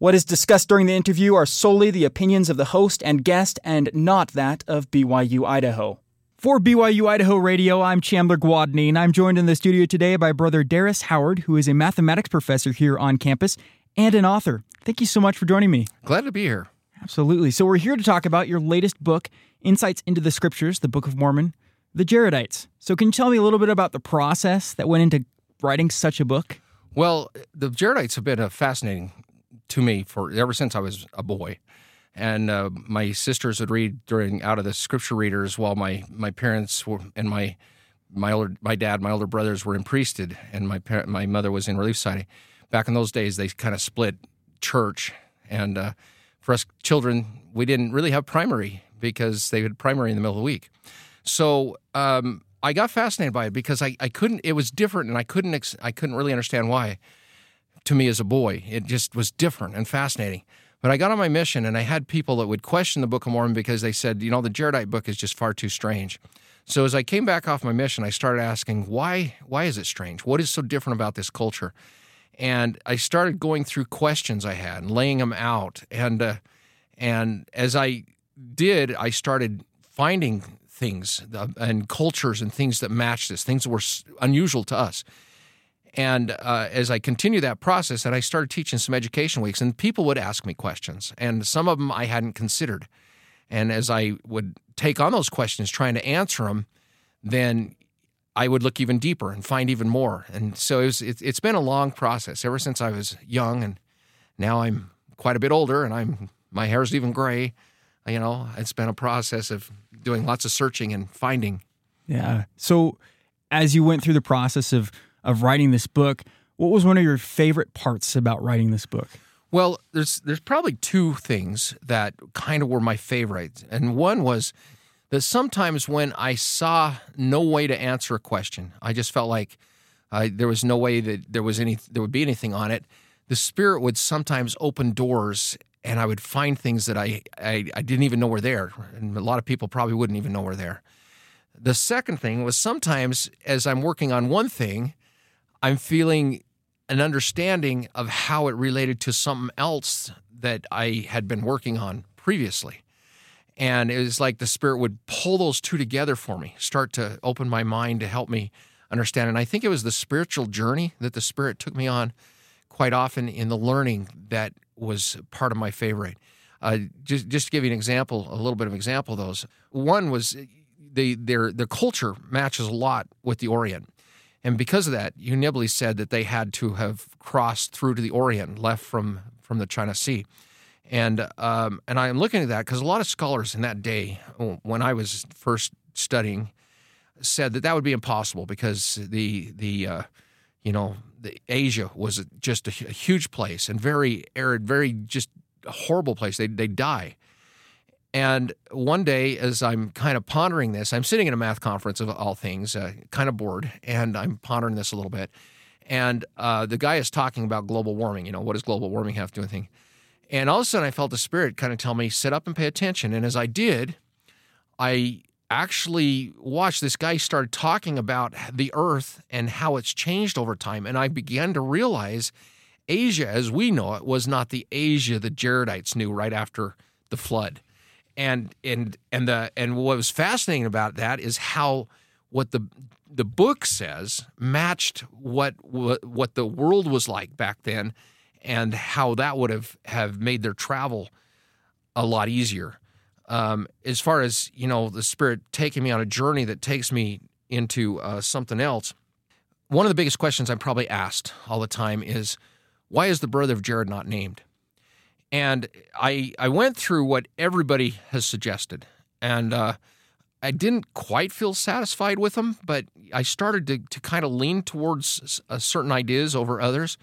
What is discussed during the interview are solely the opinions of the host and guest and not that of BYU Idaho. For BYU Idaho Radio, I'm Chandler Gwadney, and I'm joined in the studio today by brother Daris Howard, who is a mathematics professor here on campus and an author. Thank you so much for joining me. Glad to be here. Absolutely. So, we're here to talk about your latest book, Insights into the Scriptures, the Book of Mormon, The Jaredites. So, can you tell me a little bit about the process that went into writing such a book? Well, the Jaredites have been a fascinating to me for ever since I was a boy. And uh, my sisters would read during out of the scripture readers, while my my parents were, and my my older my dad, my older brothers were in priesthood, and my parent, my mother was in relief society. Back in those days, they kind of split church, and uh, for us children, we didn't really have primary because they had primary in the middle of the week. So um, I got fascinated by it because I, I couldn't. It was different, and I couldn't I couldn't really understand why to me as a boy. It just was different and fascinating. But I got on my mission and I had people that would question the Book of Mormon because they said, you know, the Jaredite book is just far too strange. So as I came back off my mission, I started asking, why why is it strange? What is so different about this culture? And I started going through questions I had and laying them out. And uh, and as I did, I started finding things uh, and cultures and things that matched this, things that were unusual to us. And uh, as I continued that process, and I started teaching some education weeks, and people would ask me questions, and some of them I hadn't considered. And as I would take on those questions, trying to answer them, then I would look even deeper and find even more. And so it was, it, it's been a long process ever since I was young, and now I'm quite a bit older, and I'm my hair's even gray. You know, it's been a process of doing lots of searching and finding. Yeah. So as you went through the process of of writing this book. What was one of your favorite parts about writing this book? Well, there's there's probably two things that kind of were my favorites, and one was that sometimes when I saw no way to answer a question, I just felt like uh, there was no way that there was any there would be anything on it. The Spirit would sometimes open doors, and I would find things that I, I I didn't even know were there, and a lot of people probably wouldn't even know were there. The second thing was sometimes as I'm working on one thing, I'm feeling an understanding of how it related to something else that I had been working on previously. And it was like the Spirit would pull those two together for me, start to open my mind to help me understand. And I think it was the spiritual journey that the Spirit took me on quite often in the learning that was part of my favorite. Uh, just, just to give you an example, a little bit of example of those. One was the their the culture matches a lot with the Orient. And because of that, Hugh Nibley said that they had to have crossed through to the Orient, left from, from the China Sea. And, um, and I am looking at that because a lot of scholars in that day, when I was first studying, said that that would be impossible because the, the uh, you know, the Asia was just a, a huge place and very arid, very just horrible place. They, they die. And one day, as I'm kind of pondering this, I'm sitting in a math conference of all things, uh, kind of bored, and I'm pondering this a little bit. And uh, the guy is talking about global warming. You know, what does global warming have to do with anything? And all of a sudden, I felt the spirit kind of tell me, sit up and pay attention. And as I did, I actually watched this guy started talking about the earth and how it's changed over time. And I began to realize Asia, as we know it, was not the Asia the Jaredites knew right after the flood and and and the and what was fascinating about that is how what the the book says matched what what, what the world was like back then and how that would have have made their travel a lot easier. Um, as far as you know the spirit taking me on a journey that takes me into uh, something else one of the biggest questions i'm probably asked all the time is why is the brother of jared not named and I I went through what everybody has suggested, and uh, I didn't quite feel satisfied with them, but I started to to kind of lean towards uh, certain ideas over others.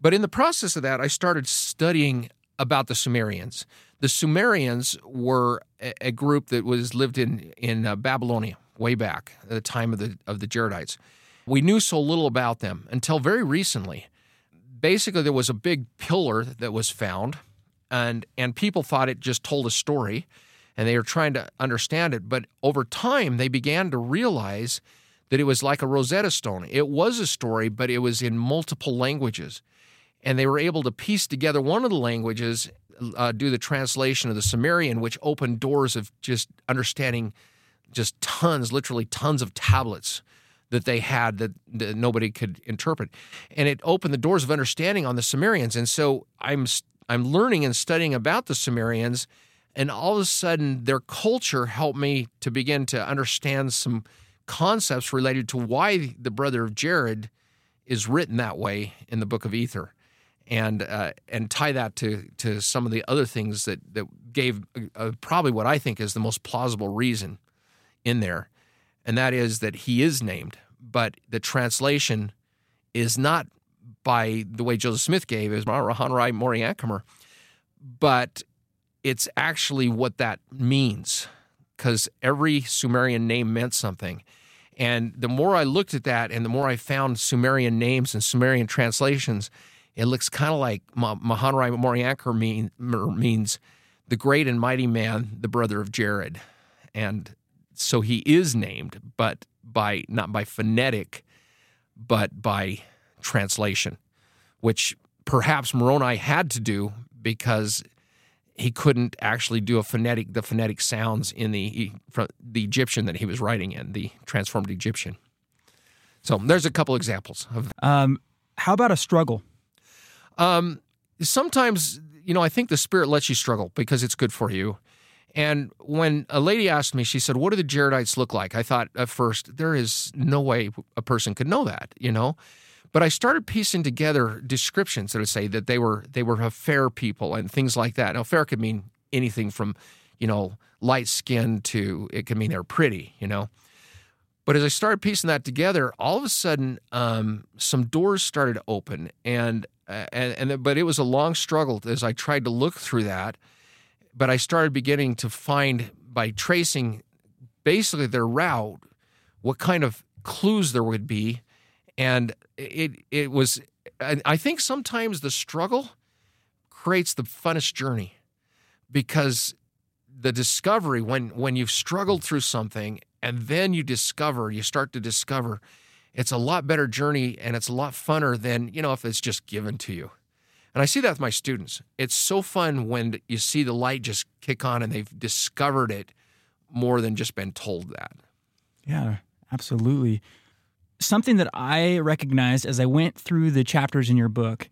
But in the process of that, I started studying about the Sumerians. The Sumerians were a, a group that was lived in in uh, Babylonia way back at the time of the of the Jaredites. We knew so little about them until very recently basically there was a big pillar that was found and and people thought it just told a story and they were trying to understand it but over time they began to realize that it was like a rosetta stone. It was a story but it was in multiple languages and they were able to piece together one of the languages, uh, do the translation of the Sumerian, which opened doors of just understanding just tons, literally tons of tablets that they had that, that, nobody could interpret, and it opened the doors of understanding on the Sumerians. And so I'm I'm learning and studying about the Sumerians, and all of a sudden their culture helped me to begin to understand some concepts related to why the brother of Jared is written that way in the Book of Ether, and uh, and tie that to to some of the other things that that gave uh, probably what I think is the most plausible reason in there and that is that he is named, but the translation is not by the way Joseph Smith gave is Mahonri Moriancumer, but it's actually what that means because every Sumerian name meant something. And the more I looked at that and the more I found Sumerian names and Sumerian translations, it looks kind of like Mahonri Moriancumer mean, means the great and mighty man, the brother of Jared. And so he is named, but by not by phonetic, but by translation, which perhaps Moroni had to do because he couldn't actually do a phonetic the phonetic sounds in the the Egyptian that he was writing in the transformed Egyptian. So there's a couple examples of. Um, how about a struggle? Um, sometimes you know I think the Spirit lets you struggle because it's good for you, and when a lady asked me, she said, What do the Jaredites look like? I thought at first, there is no way a person could know that, you know? But I started piecing together descriptions that would say that they were they were a fair people and things like that. Now, fair could mean anything from, you know, light skin to it could mean they're pretty, you know. But as I started piecing that together, all of a sudden, um, some doors started to open, and uh, and and but it was a long struggle as I tried to look through that but I started beginning to find by tracing basically their route what kind of clues there would be, and it it was. I think sometimes the struggle creates the funnest journey because the discovery when when you've struggled through something and then you discover you start to discover it's a lot better journey and it's a lot funner than you know if it's just given to you and I see that with my students. It's so fun when you see the light just kick on and they've discovered it more than just been told that. Yeah, absolutely. Something that I recognized as I went through the chapters in your book,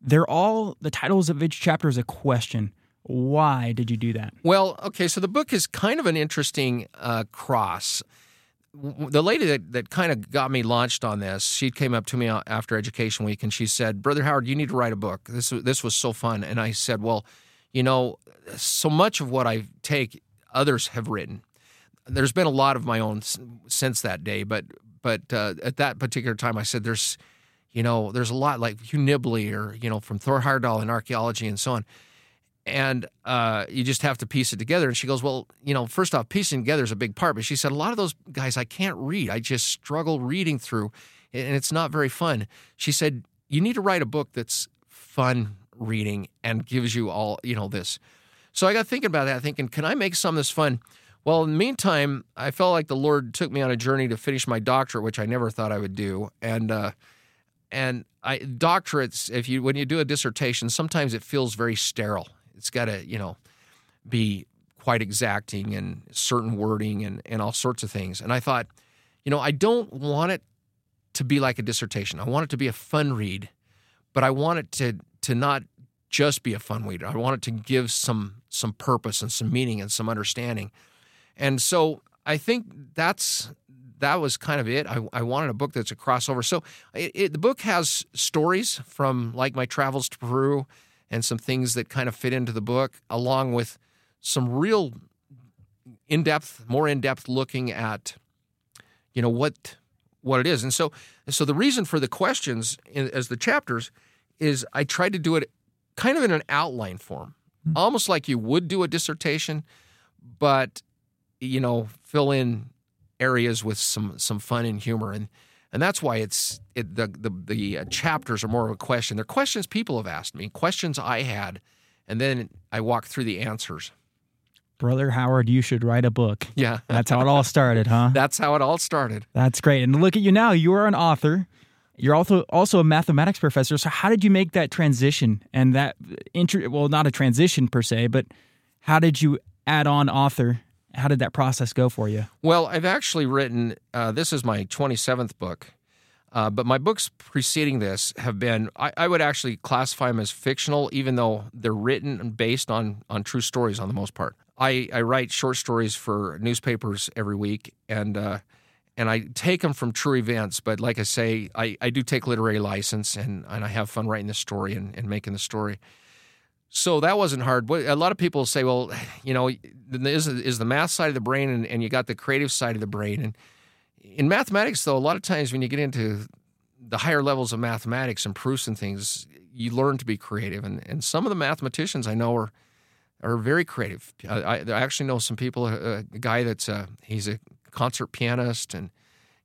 they're all the titles of each chapter is a question. Why did you do that? Well, okay, so the book is kind of an interesting uh, cross the lady that, that kind of got me launched on this, she came up to me after Education Week and she said, "Brother Howard, you need to write a book. This this was so fun." And I said, "Well, you know, so much of what I take, others have written. There's been a lot of my own since that day, but but uh, at that particular time, I said there's, you know, there's a lot like Hugh Nibley or you know from Thor Heyerdahl in archaeology and so on." And uh, you just have to piece it together. And she goes, Well, you know, first off, piecing together is a big part. But she said, A lot of those guys I can't read. I just struggle reading through, and it's not very fun. She said, You need to write a book that's fun reading and gives you all, you know, this. So I got thinking about that, thinking, Can I make some of this fun? Well, in the meantime, I felt like the Lord took me on a journey to finish my doctorate, which I never thought I would do. And, uh, and I, doctorates, if you when you do a dissertation, sometimes it feels very sterile it's got to, you know, be quite exacting and certain wording and, and all sorts of things. And I thought, you know, I don't want it to be like a dissertation. I want it to be a fun read, but I want it to to not just be a fun read. I want it to give some some purpose and some meaning and some understanding. And so I think that's that was kind of it. I, I wanted a book that's a crossover. So it, it, the book has stories from like my travels to Peru and some things that kind of fit into the book, along with some real in depth, more in depth looking at, you know, what what it is. And so, so the reason for the questions in, as the chapters is I tried to do it kind of in an outline form, mm-hmm. almost like you would do a dissertation, but you know, fill in areas with some some fun and humor and and that's why it's it, the the, the uh, chapters are more of a question. They're questions people have asked me, questions I had, and then I walk through the answers. Brother Howard, you should write a book. Yeah, that's how it all started, huh? That's how it all started. That's great. And look at you now. You are an author. You're also also a mathematics professor. So how did you make that transition and that inter- well, not a transition per se, but how did you add on author? How did that process go for you? Well, I've actually written. Uh, this is my 27th book, uh, but my books preceding this have been. I, I, would actually classify them as fictional, even though they're written and based on on true stories on the most part. I, I write short stories for newspapers every week, and uh, and I take them from true events. But like I say, I, I do take literary license and, and I have fun writing the story and, and making the story. So that wasn't hard. A lot of people say, well, you know, is, is the math side of the brain and, and you got the creative side of the brain. And in mathematics, though, a lot of times when you get into the higher levels of mathematics and proofs and things, you learn to be creative. And, and some of the mathematicians I know are are very creative. I, I actually know some people. A, a guy that's a, he's a concert pianist and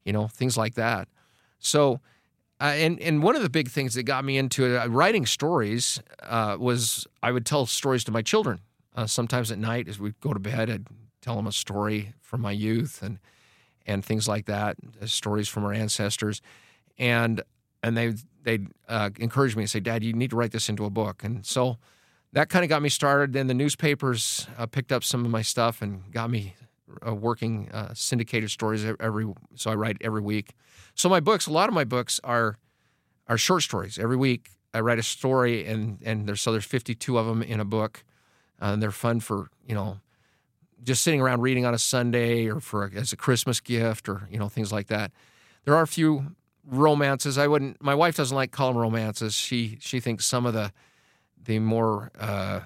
you know things like that. So, uh, and and one of the big things that got me into uh, writing stories uh, was I would tell stories to my children. Uh, sometimes at night, as we'd go to bed, I'd tell them a story from my youth and and things like that, uh, stories from our ancestors, and and they they uh, encourage me and say, "Dad, you need to write this into a book." And so that kind of got me started. Then the newspapers picked up some of my stuff and got me uh, working uh, syndicated stories every. So I write every week. So my books, a lot of my books are are short stories. Every week I write a story, and and there's so there's 52 of them in a book, uh, and they're fun for you know just sitting around reading on a Sunday or for a, as a Christmas gift or you know things like that. There are a few romances. I wouldn't. My wife doesn't like them romances. She she thinks some of the the more uh,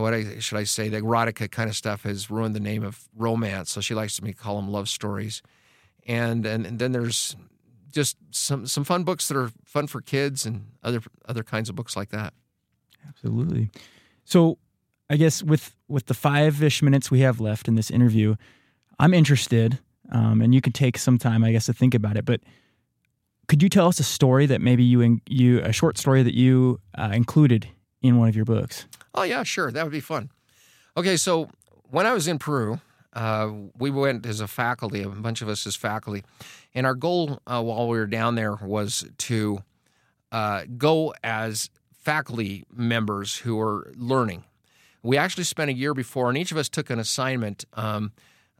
what I, should I say, the erotica kind of stuff has ruined the name of romance. So she likes to me call them love stories, and, and and then there's just some some fun books that are fun for kids and other other kinds of books like that. Absolutely. So I guess with with the five ish minutes we have left in this interview, I'm interested, um, and you could take some time, I guess, to think about it. But could you tell us a story that maybe you you a short story that you uh, included in one of your books? Oh, yeah, sure. That would be fun. Okay, so when I was in Peru, uh, we went as a faculty, a bunch of us as faculty, and our goal uh, while we were down there was to uh, go as faculty members who were learning. We actually spent a year before, and each of us took an assignment. Um,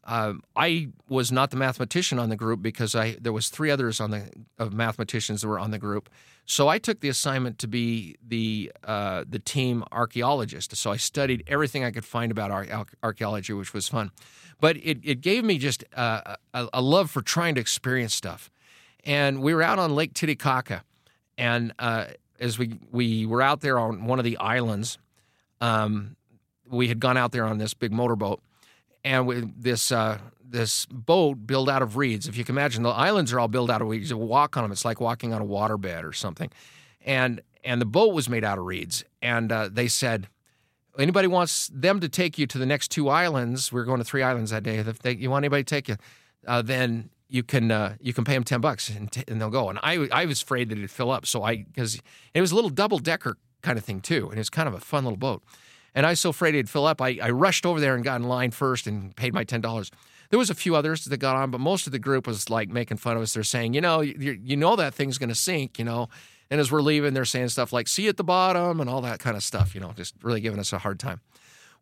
uh, I was not the mathematician on the group because I there was three others on the of mathematicians that were on the group. So I took the assignment to be the uh, the team archaeologist. So I studied everything I could find about ar- archaeology, which was fun. But it, it gave me just uh, a, a, love for trying to experience stuff. And we were out on Lake Titicaca, and uh, as we we were out there on one of the islands, um, we had gone out there on this big motorboat and with this uh, this boat built out of reeds. If you can imagine, the islands are all built out of reeds. You walk on them, it's like walking on a waterbed or something. And and the boat was made out of reeds. And uh, they said, anybody wants them to take you to the next two islands? We are going to three islands that day. If they, you want anybody to take you, uh, then you can uh, you can pay them ten bucks and, t- and they'll go. And I I was afraid that it'd fill up, so I because it was a little double decker kind of thing too, and it's kind of a fun little boat. And I was so afraid it'd fill up, I, I rushed over there and got in line first and paid my ten dollars. There was a few others that got on, but most of the group was like making fun of us. They're saying, you know, you, you know that thing's going to sink, you know. And as we're leaving, they're saying stuff like "see at the bottom" and all that kind of stuff, you know, just really giving us a hard time.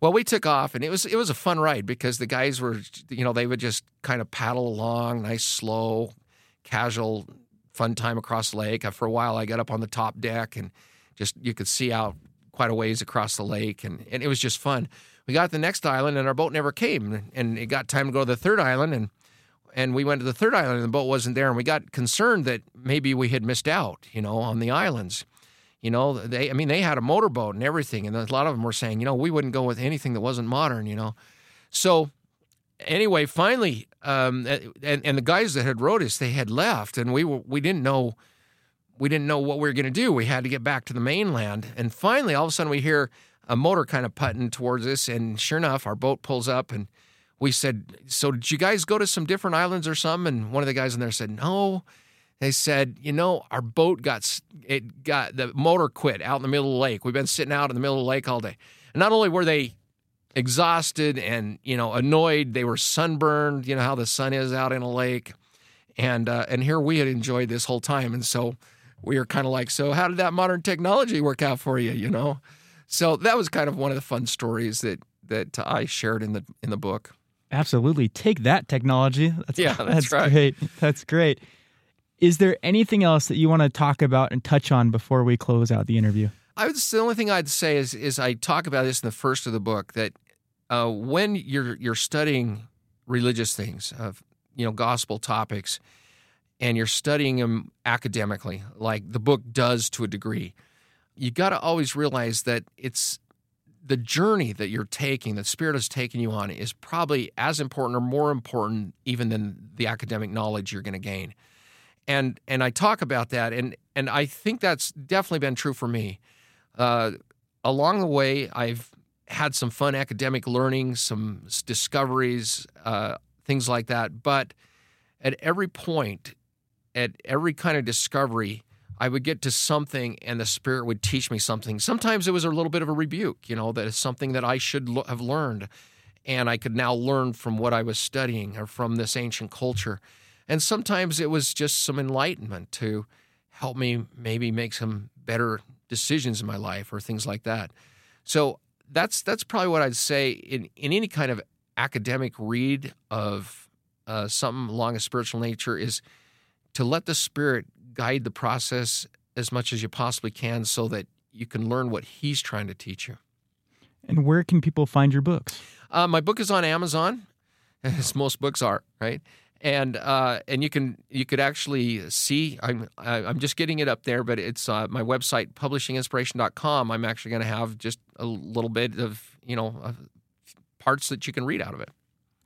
Well, we took off, and it was it was a fun ride because the guys were, you know, they would just kind of paddle along, nice, slow, casual, fun time across the lake. For a while, I got up on the top deck and just you could see out quite a ways across the lake, and, and it was just fun. We got the next island, and our boat never came, and it got time to go to the third island, and and we went to the third island, and the boat wasn't there, and we got concerned that maybe we had missed out, you know, on the islands. You know, they I mean they had a motorboat and everything, and a lot of them were saying, you know, we wouldn't go with anything that wasn't modern, you know. So anyway, finally, um, and and the guys that had rowed us, they had left, and we were we didn't know we didn't know what we were going to do. We had to get back to the mainland. And finally, all of a sudden, we hear a motor kind of putting towards us. And sure enough, our boat pulls up and we said, So did you guys go to some different islands or something? And one of the guys in there said, No. They said, You know, our boat got, it got, the motor quit out in the middle of the lake. We've been sitting out in the middle of the lake all day. And not only were they exhausted and, you know, annoyed, they were sunburned. You know how the sun is out in a lake and uh, and here we had enjoyed this whole time, and so we were kind of like, so how did that modern technology work out for you? You know, so that was kind of one of the fun stories that that I shared in the in the book. Absolutely, take that technology. That's, yeah, that's, that's right. great. That's great. Is there anything else that you want to talk about and touch on before we close out the interview? I would. The only thing I'd say is is I talk about this in the first of the book that uh, when you're you're studying religious things, uh, you know, gospel topics, and you're studying them academically, like the book does to a degree, you got to always realize that it's the journey that you're taking, that Spirit is taking you on, is probably as important or more important even than the academic knowledge you're going to gain. And and I talk about that, and and I think that's definitely been true for me. Uh, along the way, I've had some fun academic learning, some discoveries, uh, things like that. But at every point, at every kind of discovery, I would get to something and the Spirit would teach me something. Sometimes it was a little bit of a rebuke, you know, that is something that I should lo- have learned. And I could now learn from what I was studying or from this ancient culture. And sometimes it was just some enlightenment to help me maybe make some better decisions in my life or things like that. So that's that's probably what I'd say in in any kind of academic read of uh, something along a spiritual nature is to let the Spirit guide the process as much as you possibly can, so that you can learn what He's trying to teach you. And where can people find your books? Uh, my book is on Amazon, as most books are, right? and uh, and you can you could actually see I'm I'm just getting it up there, but it's uh, my website publishinginspiration.com. I'm actually going to have just a little bit of you know uh, parts that you can read out of it.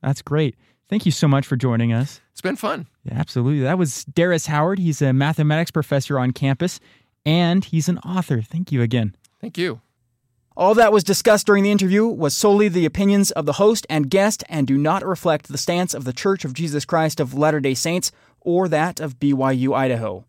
That's great. Thank you so much for joining us. It's been fun. Yeah, absolutely. That was Daris Howard. He's a mathematics professor on campus, and he's an author. Thank you again. Thank you. All that was discussed during the interview was solely the opinions of the host and guest and do not reflect the stance of the Church of Jesus Christ of Latter day Saints or that of BYU Idaho.